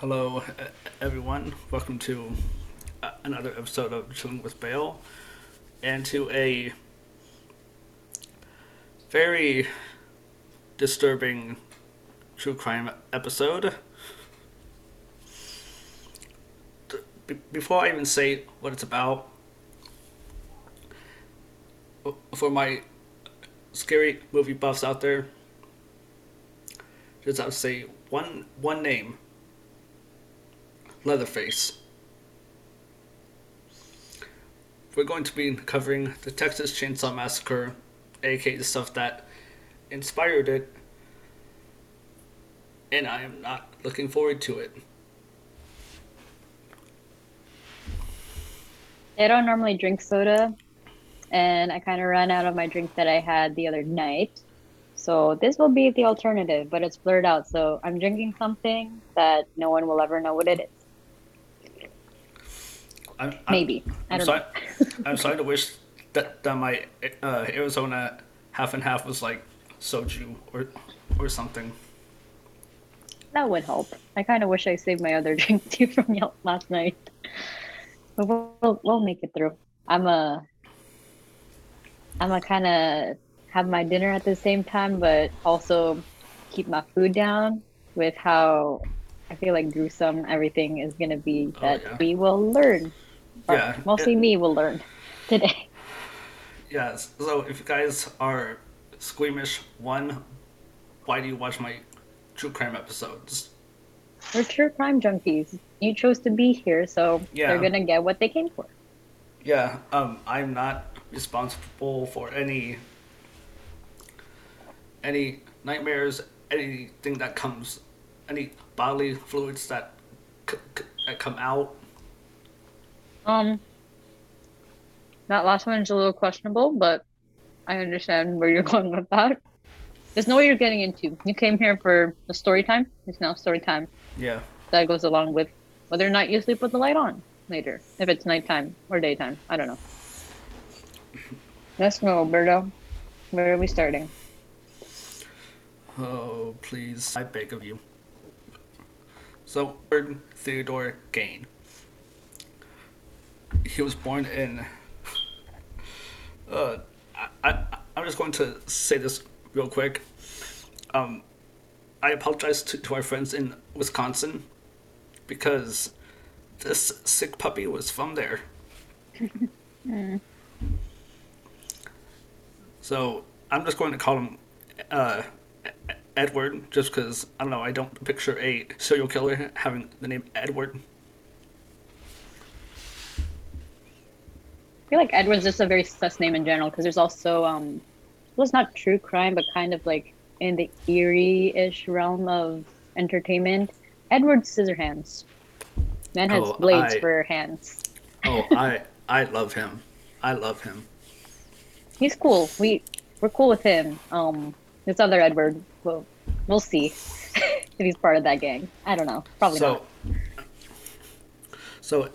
Hello, everyone. Welcome to uh, another episode of Chilling with Beaw, and to a very disturbing true crime episode. Before I even say what it's about, for my scary movie buffs out there, just have to say one one name. Leatherface. We're going to be covering the Texas Chainsaw Massacre, aka the stuff that inspired it, and I am not looking forward to it. I don't normally drink soda, and I kind of ran out of my drink that I had the other night. So this will be the alternative, but it's blurred out. So I'm drinking something that no one will ever know what it is. I'm, I'm, Maybe. I I'm don't sorry. know. I'm starting to wish that, that my uh, Arizona half and half was like soju or or something. That would help. I kind of wish I saved my other drink too from last night. But we'll, we'll, we'll make it through. I'm a, I'm a kind of have my dinner at the same time, but also keep my food down with how I feel like gruesome everything is going to be Oh, that yeah. we will learn. Yeah, mostly it- me will learn today. Yes. So if you guys are squeamish, one, why do you watch my true crime episodes? We're true crime junkies. You chose to be here, so Yeah. they're going to get what they came for. Yeah, um, I'm not responsible for any any nightmares, anything that comes, any bodily fluids that c- c- that come out. Um, that last one is a little questionable, but I understand where you're going with that. There's no way you're getting into. You came here for the story time. It's now story time. Yeah, That goes along with whether or not you sleep with the light on later, if it's nighttime or daytime. I don't know. Let's go, Alberto. Where are we starting? Oh, please, I beg of you. So, Theodore Gein. He was born in. Uh, I, I, I'm just going to say this real quick. Um, I apologize to, to our friends in Wisconsin because this sick puppy was from there. So I'm just going to call him uh, Edward, just because I don't know. I don't picture a serial killer having the name Edward. Feel like Edward's just a very sus name in general because there's also um, well, it's not true crime, but kind of like in the eerie-ish realm of entertainment. Edward Scissorhands. Man has Oh, blades I- for hands. Oh, I I love him. I love him. He's cool. We we're cool with him. Um, this other Edward, we'll we'll see if he's part of that gang. I don't know. Probably so, not. so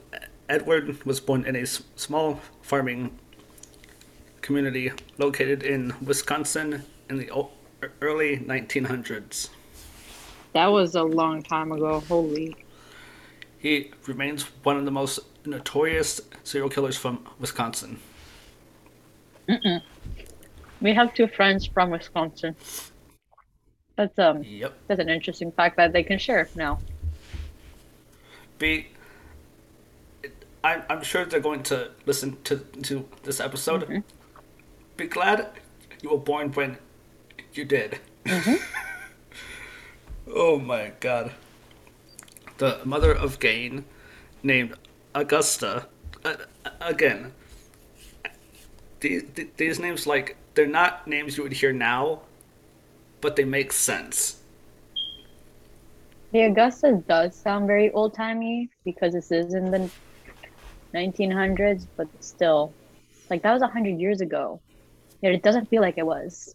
Edward was born in a s- small farming community located in Wisconsin in the early 1900s. That was a long time ago. Holy. He remains one of the most notorious serial killers from Wisconsin. We have two friends from Wisconsin. That's um Yep. that's an interesting fact that they can share now. Be, I'm, I'm sure they're going to listen to, to this episode. Be glad you were born when you did. oh my god. The mother of Gein, named Augusta, uh, again, these, these names, like, they're not names you would hear now, but they make sense. The Augusta does sound very old timey because this is in the 1900s, but still, like that was a hundred years ago. Yet it doesn't feel like it was.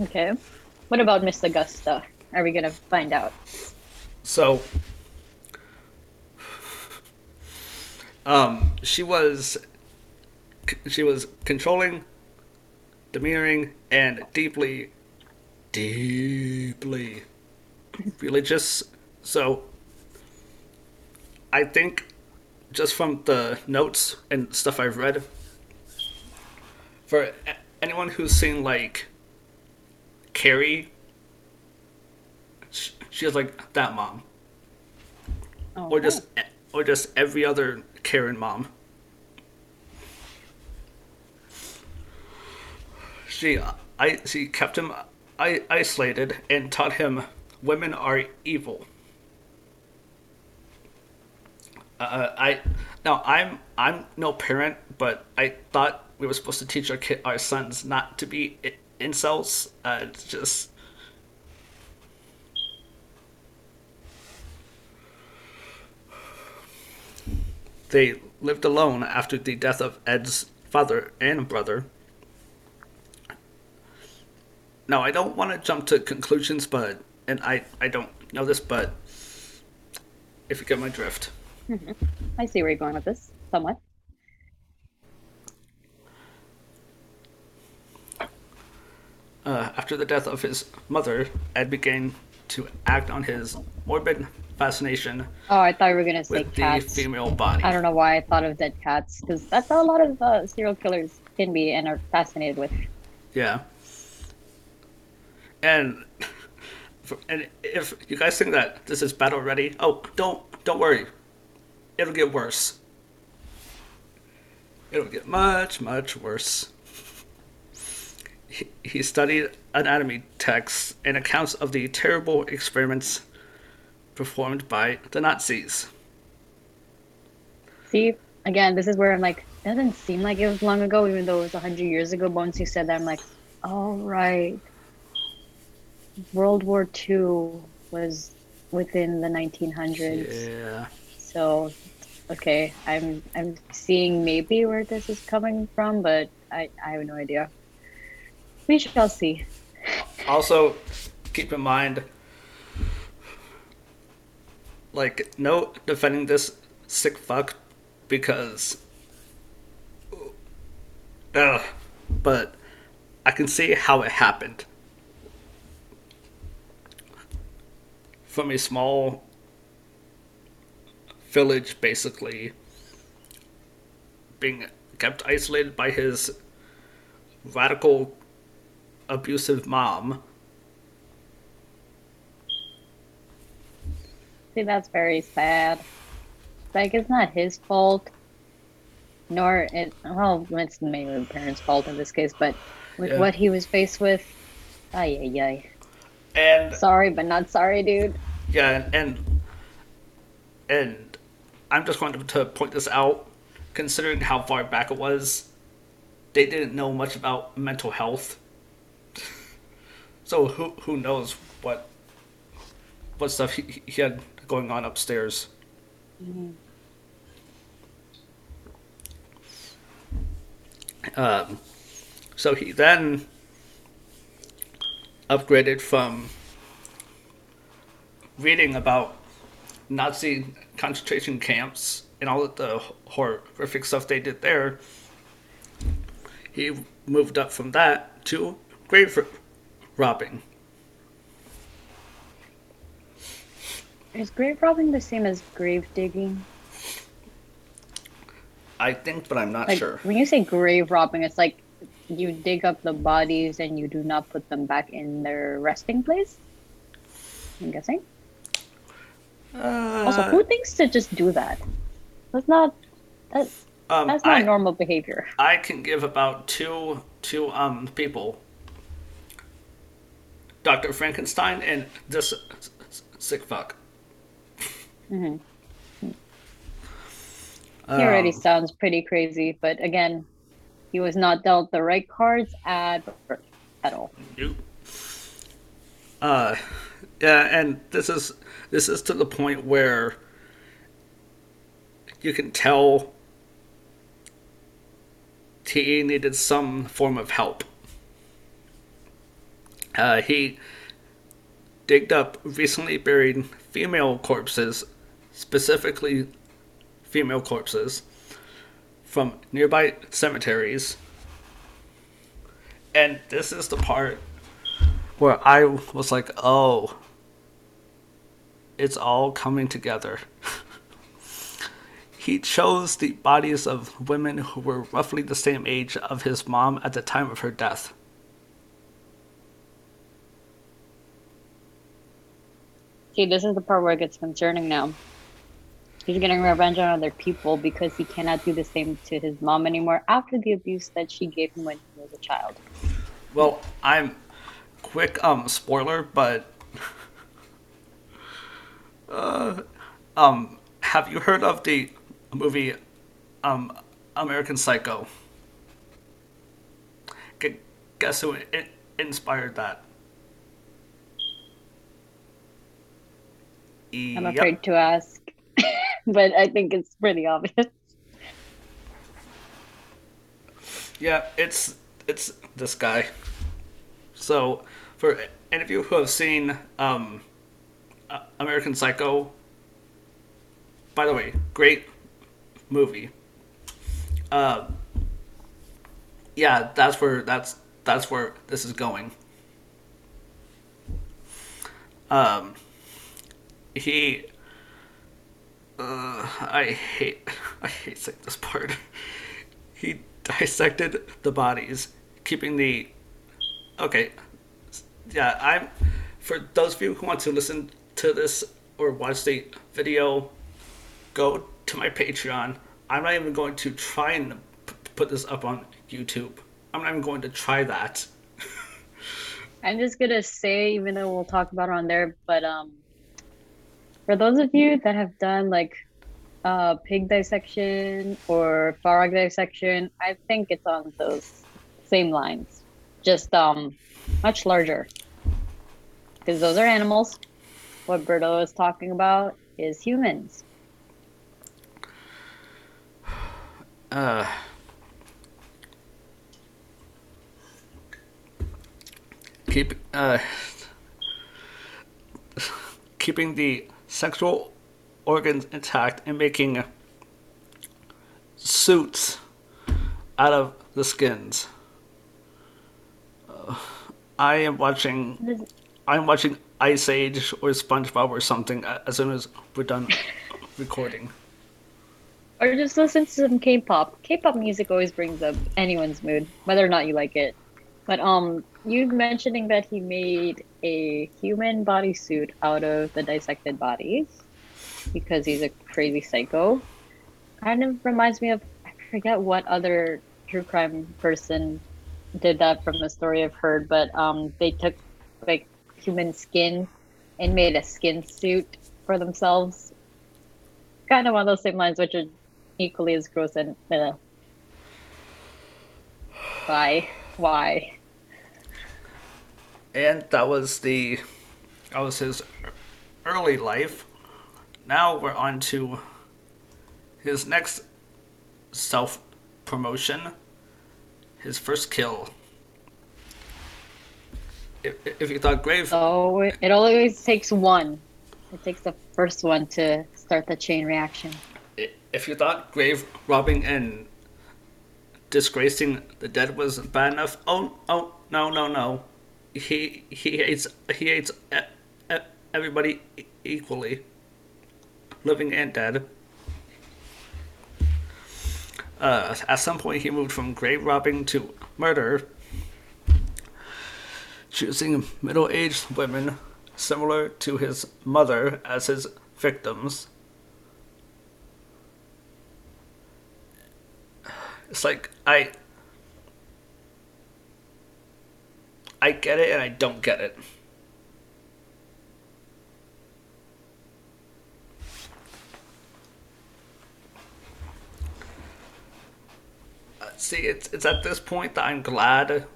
Okay, what about Miss Augusta? Are we gonna find out? So, um, she was she was controlling, demeaning, and deeply, deeply religious. So, I think just from the notes and stuff I've read, for anyone who's seen like Carrie, sh- she was like that mom, Oh, or just or just every other Karen mom. She I she kept him I, isolated and taught him women are evil. Uh, I now I'm I'm no parent, but I thought we were supposed to teach our kid, our sons not to be incels. Uh, it's just they lived alone after the death of Ed's father and brother. Now I don't want to jump to conclusions, but and I I don't know this, but if you get my drift. I see where you're going with this, somewhat. Uh, after the death of his mother, Ed began to act on his morbid fascination Oh, I thought you were gonna say with the female body. I don't know why I thought of dead cats because that's how a lot of uh, serial killers can be and are fascinated with. Yeah. And and if you guys think that this is bad already, oh, don't don't worry. It'll get worse. It'll get much much worse. He, he studied anatomy texts and accounts of the terrible experiments performed by the Nazis. See, again, this is where I'm like, it doesn't seem like it was long ago, even though it was hundred years ago. But once you said that, I'm like, all right. World War II was within the 1900s, Yeah. so okay, I'm I'm seeing maybe where this is coming from, but I I have no idea. We shall see. Also, keep in mind, like, no defending this sick fuck because. Ugh. But I can see how it happened. From a small village, basically, being kept isolated by his radical abusive mom. See, that's very sad. Like, it's not his fault, nor it. Well, it's mainly the parents' fault in this case. But with Yeah. what he was faced with, ay ay ay. And Sorry, but not sorry, dude. yeah, and and I'm just going to, point this out, considering how far back it was. They didn't know much about mental health, so who who knows what what stuff he, he had going on upstairs. Um, so he then upgraded from reading about Nazi concentration camps and all of the horrific stuff they did there. He moved up from that to grave robbing. Is grave robbing the same as grave digging? I think, but I'm not Like, sure. when you say grave robbing, it's like you dig up the bodies and you do not put them back in their resting place. I'm guessing. Also, Uh, who thinks to just do that? That's not. That's um, that's not I, normal behavior. I can give about two two um people. Dr. Frankenstein and this sick fuck. hmm He already Um, sounds pretty crazy, but again, he was not dealt the right cards at at all. Nope. Uh, yeah, and this is this is to the point where you can tell he needed some form of help. Uh, he digged up recently buried female corpses, specifically female corpses, from nearby cemeteries. And this is the part where I was like, oh, it's all coming together. he chose the bodies of women who were roughly the same age of his mom at the time of her death. See, this is the part where it gets concerning now. He's getting revenge on other people because he cannot do the same to his mom anymore after the abuse that she gave him when he was a child. Well, I'm quick um spoiler, but uh, um have you heard of the movie um American Psycho? Gu- Guess who i- inspired that? I'm Yep. afraid to ask, but I think it's pretty obvious. Yeah, it's it's this guy. So, for any of you who have seen um, American Psycho, by the way, great movie. Uh, yeah, that's where that's that's where this is going. Um, he. Uh, I hate I hate saying this part. He dissected the bodies, keeping the. Okay, yeah, I'm. For those of you who want to listen to this or watch the video, go to my Patreon. I'm not even going to try and p- put this up on YouTube. I'm not even going to try that. I'm just gonna say, even though we'll talk about it on there, but um, for those of you that have done like uh pig dissection or frog dissection, I think it's on those same lines, just um much larger, because those are animals. What Berto is talking about is humans. Uh, keep uh, keeping the sexual organs intact and making suits out of the skins. Uh, I am watching. I'm watching Ice Age or SpongeBob or something as soon as we're done recording. Or just listen to some K-pop. K-pop music always brings up anyone's mood, whether or not you like it. But um, you mentioning that he made a human bodysuit out of the dissected bodies because he's a crazy psycho, kind of reminds me of I forget what other true crime person did that from a story I've heard, but um, they took like human skin and made a skin suit for themselves kind of on those same lines, which are equally as gross and uh, why, why? and that was the that was his early life. Now we're on to his next self promotion, his first kill. If, if you thought Grave, Oh, it always takes one. It takes the first one to start the chain reaction. if you thought grave robbing and disgracing the dead was bad enough, oh oh no no no, he he hates he hates everybody equally, living and dead. Uh, at some point, he moved from grave robbing to murder, choosing middle-aged women similar to his mother as his victims. It's like I I get it and I don't get it. Uh, See, it's it's at this point that I'm glad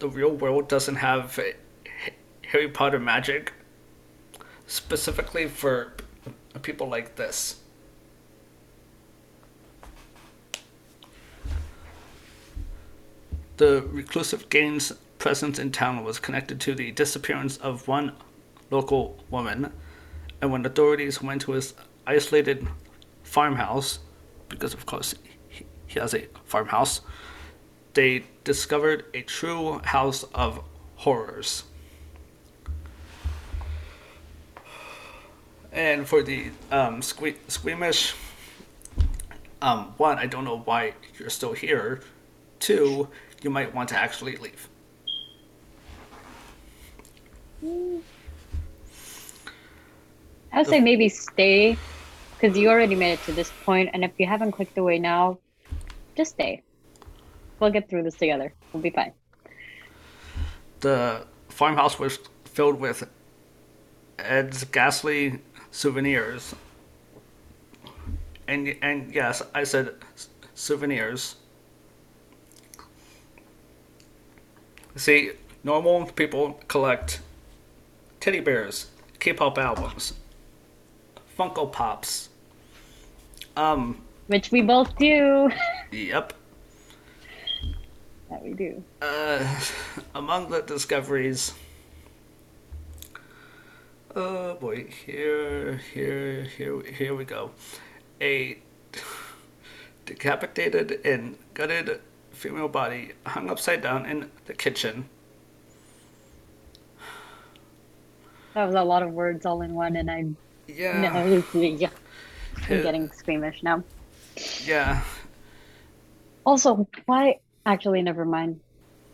the real world doesn't have Harry Potter magic specifically for people like this. The reclusive Gein's presence in town was connected to the disappearance of one local woman, and when authorities went to his isolated farmhouse, because of course he, has a farmhouse, they discovered a true house of horrors. And for the um, sque- squeamish um, one, I don't know why you're still here. Two, you might want to actually leave. I'd say maybe stay, because you already made it to this point, and if you haven't clicked away now, just stay. We'll get through this together. We'll be fine. The farmhouse was filled with Ed's ghastly souvenirs. And and yes, I said souvenirs. See, normal people collect teddy bears, K-pop albums, Funko Pops. Um. Which we both do. Yep. that we do. Uh, among the discoveries. Oh boy, here, here, here, here we go. A decapitated and gutted female body hung upside down in the kitchen. That was a lot of words all in one, and I'm, Yeah, no, yeah. I'm getting squeamish now. yeah. Also, why? Actually, never mind.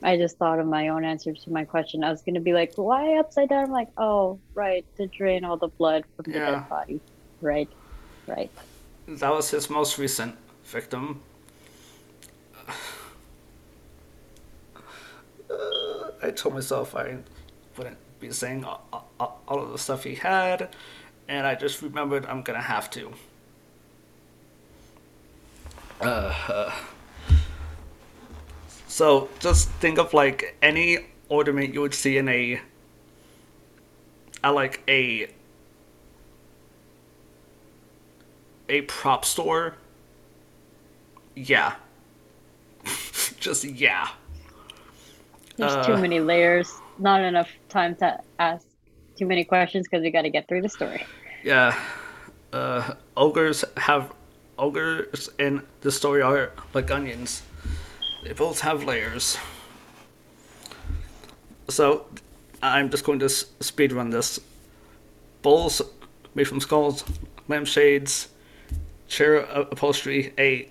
I just thought of my own answer to my question. I was gonna be like, why upside down? I'm like, oh, right, to drain all the blood from the Yeah. dead body. Right, right. That was his most recent victim. Uh, I told myself I wouldn't be saying all, all, all of the stuff he had, and I just remembered I'm gonna have to. Uh, uh, so just think of like any ornament you would see in a, at like a a prop store. Yeah. Just yeah. There's Uh, too many layers. Not enough time to ask too many questions because we got to get through the story. Yeah. Uh, ogres have ogres in the story are like onions. They both have layers. So, I'm just going to speed run this. Bowls made from skulls, lampshades, chair upholstery, a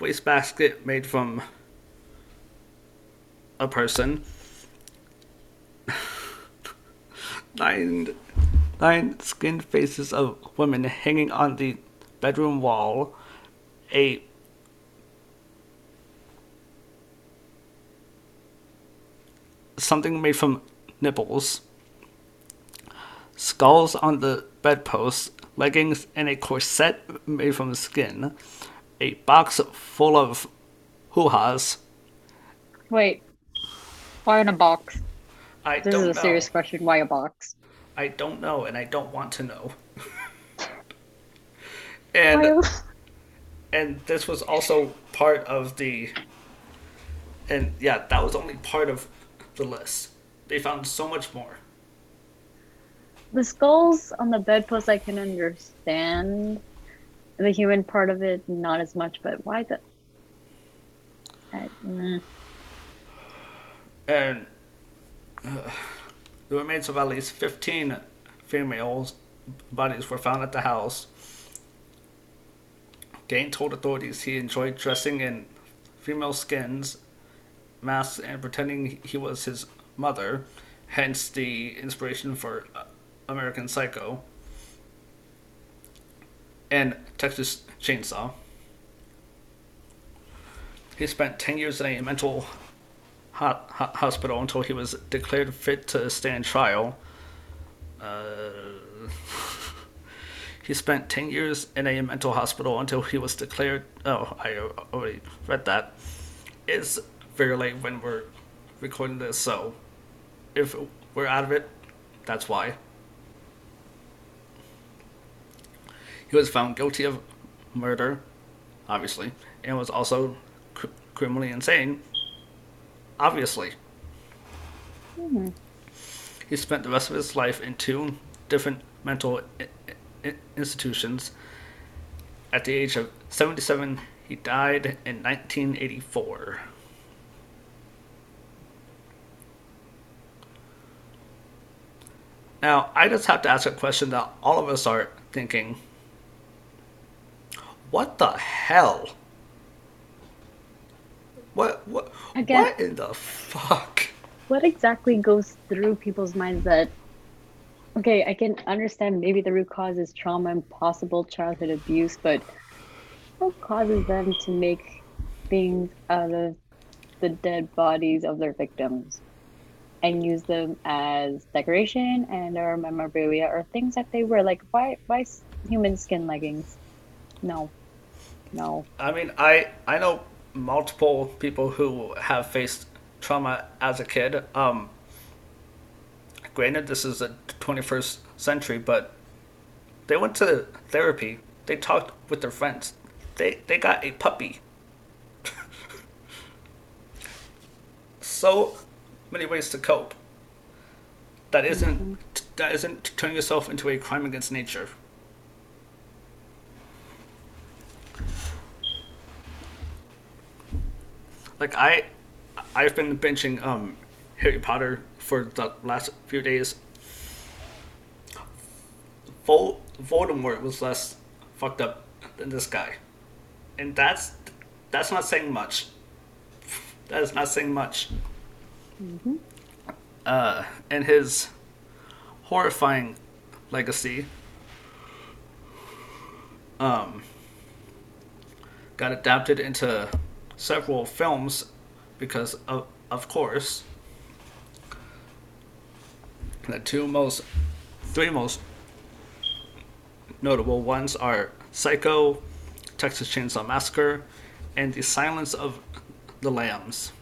wastebasket made from a person. nine, nine skinned faces of women hanging on the bedroom wall. A something made from nipples. Skulls on the bedpost, leggings, and a corset made from skin. A box full of hoo-has. Wait, why in a box? I This is a know. serious question. Why a box? I don't know, and I don't want to know. And and this was also part of the. And yeah, that was only part of the list. They found so much more. the skulls on the bedpost I can understand. The human part of it, not as much. But why the? I, mm. And uh, the remains of at least 15 females' bodies were found at the house. Gein told authorities he enjoyed dressing in female skins, masks, and pretending he was his mother, hence the inspiration for uh, American Psycho and Texas Chainsaw. He spent 10 years in a mental ho- ho- hospital until he was declared fit to stand trial. Uh, he spent 10 years in a mental hospital until he was declared. Oh, I already read that. It's very late when we're recording this, so if we're out of it, that's why. He was found guilty of murder, obviously, and was also cr- criminally insane, obviously. Hmm. He spent the rest of his life in two different mental I- I- institutions. At the age of 77, he died in 1984. Now, I just have to ask a question that all of us are thinking. what the hell? What what Again- what in the fuck? what exactly goes through people's minds that okay i can understand maybe the root cause is trauma and possible childhood abuse but what causes them to make things out of the dead bodies of their victims and use them as decoration and or memorabilia or things that they wear like why why human skin leggings no no I mean, I I know multiple people who have faced trauma as a kid. Um, granted, this is the 21st century, but they went to therapy. They talked with their friends. They they got a puppy. so many ways to cope. That isn't that isn't turning yourself into a crime against nature. like I I've been benching um Harry Potter for the last few days. Vol- Voldemort was less fucked up than this guy, and that's that's not saying much. That is not saying much. Uh, and his horrifying legacy um, got adapted into several films because of of course the two most three most notable ones are Psycho, Texas Chainsaw Massacre, and The Silence of the Lambs.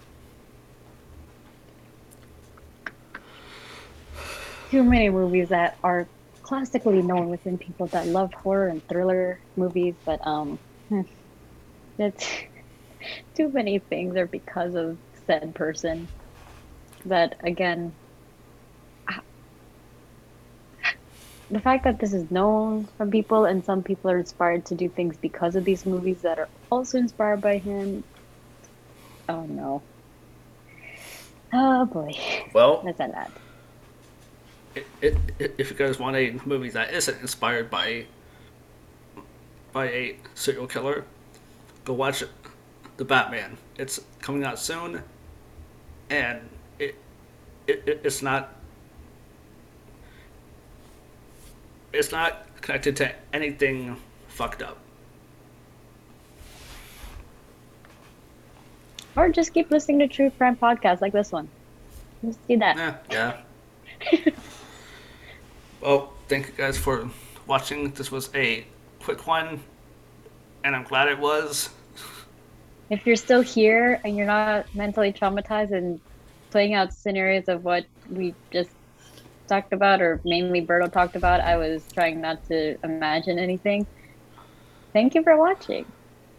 Too many movies that are classically known within people that love horror and thriller movies, but um, hmm, it's too many things are because of said person. That again, the fact that this is known from people and some people are inspired to do things because of these movies that are also inspired by him. Oh no. Oh boy. Well, Let's end that. It, it, if you guys want a movie that isn't inspired by by a serial killer, go watch the Batman. It's coming out soon, and it, it, it it's not it's not connected to anything fucked up. Or just keep listening to true crime podcasts like this one. Just do that. Eh, yeah, yeah. well, thank you guys for watching. This was a quick one, and I'm glad it was. If you're still here and you're not mentally traumatized and playing out scenarios of what we just talked about, or mainly Berto talked about, I was trying not to imagine anything. Thank you for watching.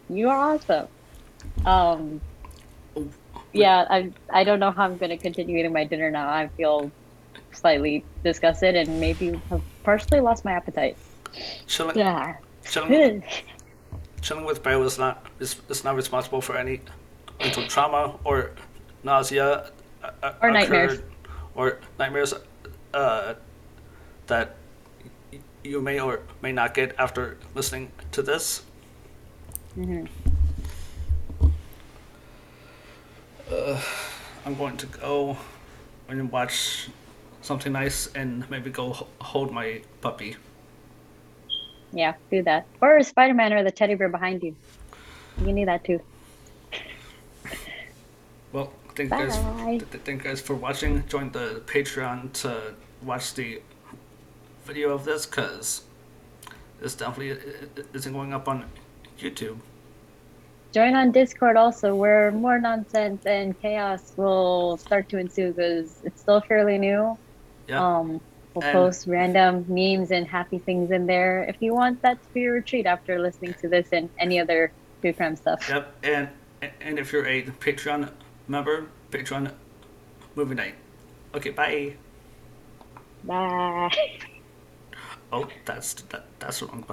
You are awesome. Um, yeah, I I don't know how I'm going to continue eating my dinner now. I feel slightly disgusted and maybe have partially lost my appetite. Chilling, Yeah. chilling, chilling with Beaw was not is, is not responsible for any mental trauma or nausea uh, uh, Or nightmares. or nightmares uh, that you may or may not get after listening to this. Mhm. Uh, I'm going to go and watch something nice and maybe go h- hold my puppy. Yeah, do that. Or Spider Man or the teddy bear behind you. You need that too. Well, thank you guys. Th- th- Thank you guys for watching. Join the Patreon to watch the video of this because this definitely isn't going up on YouTube. Join on Discord also, where more nonsense and chaos will start to ensue because it's still fairly new. Yeah. Um, we'll And- post random memes and happy things in there if you want that to be your retreat after listening to this and any other true crime stuff. Yep. And and if you're a Patreon member, Patreon movie night. Okay. Bye. Bye. Oh, that's that, that's the wrong button.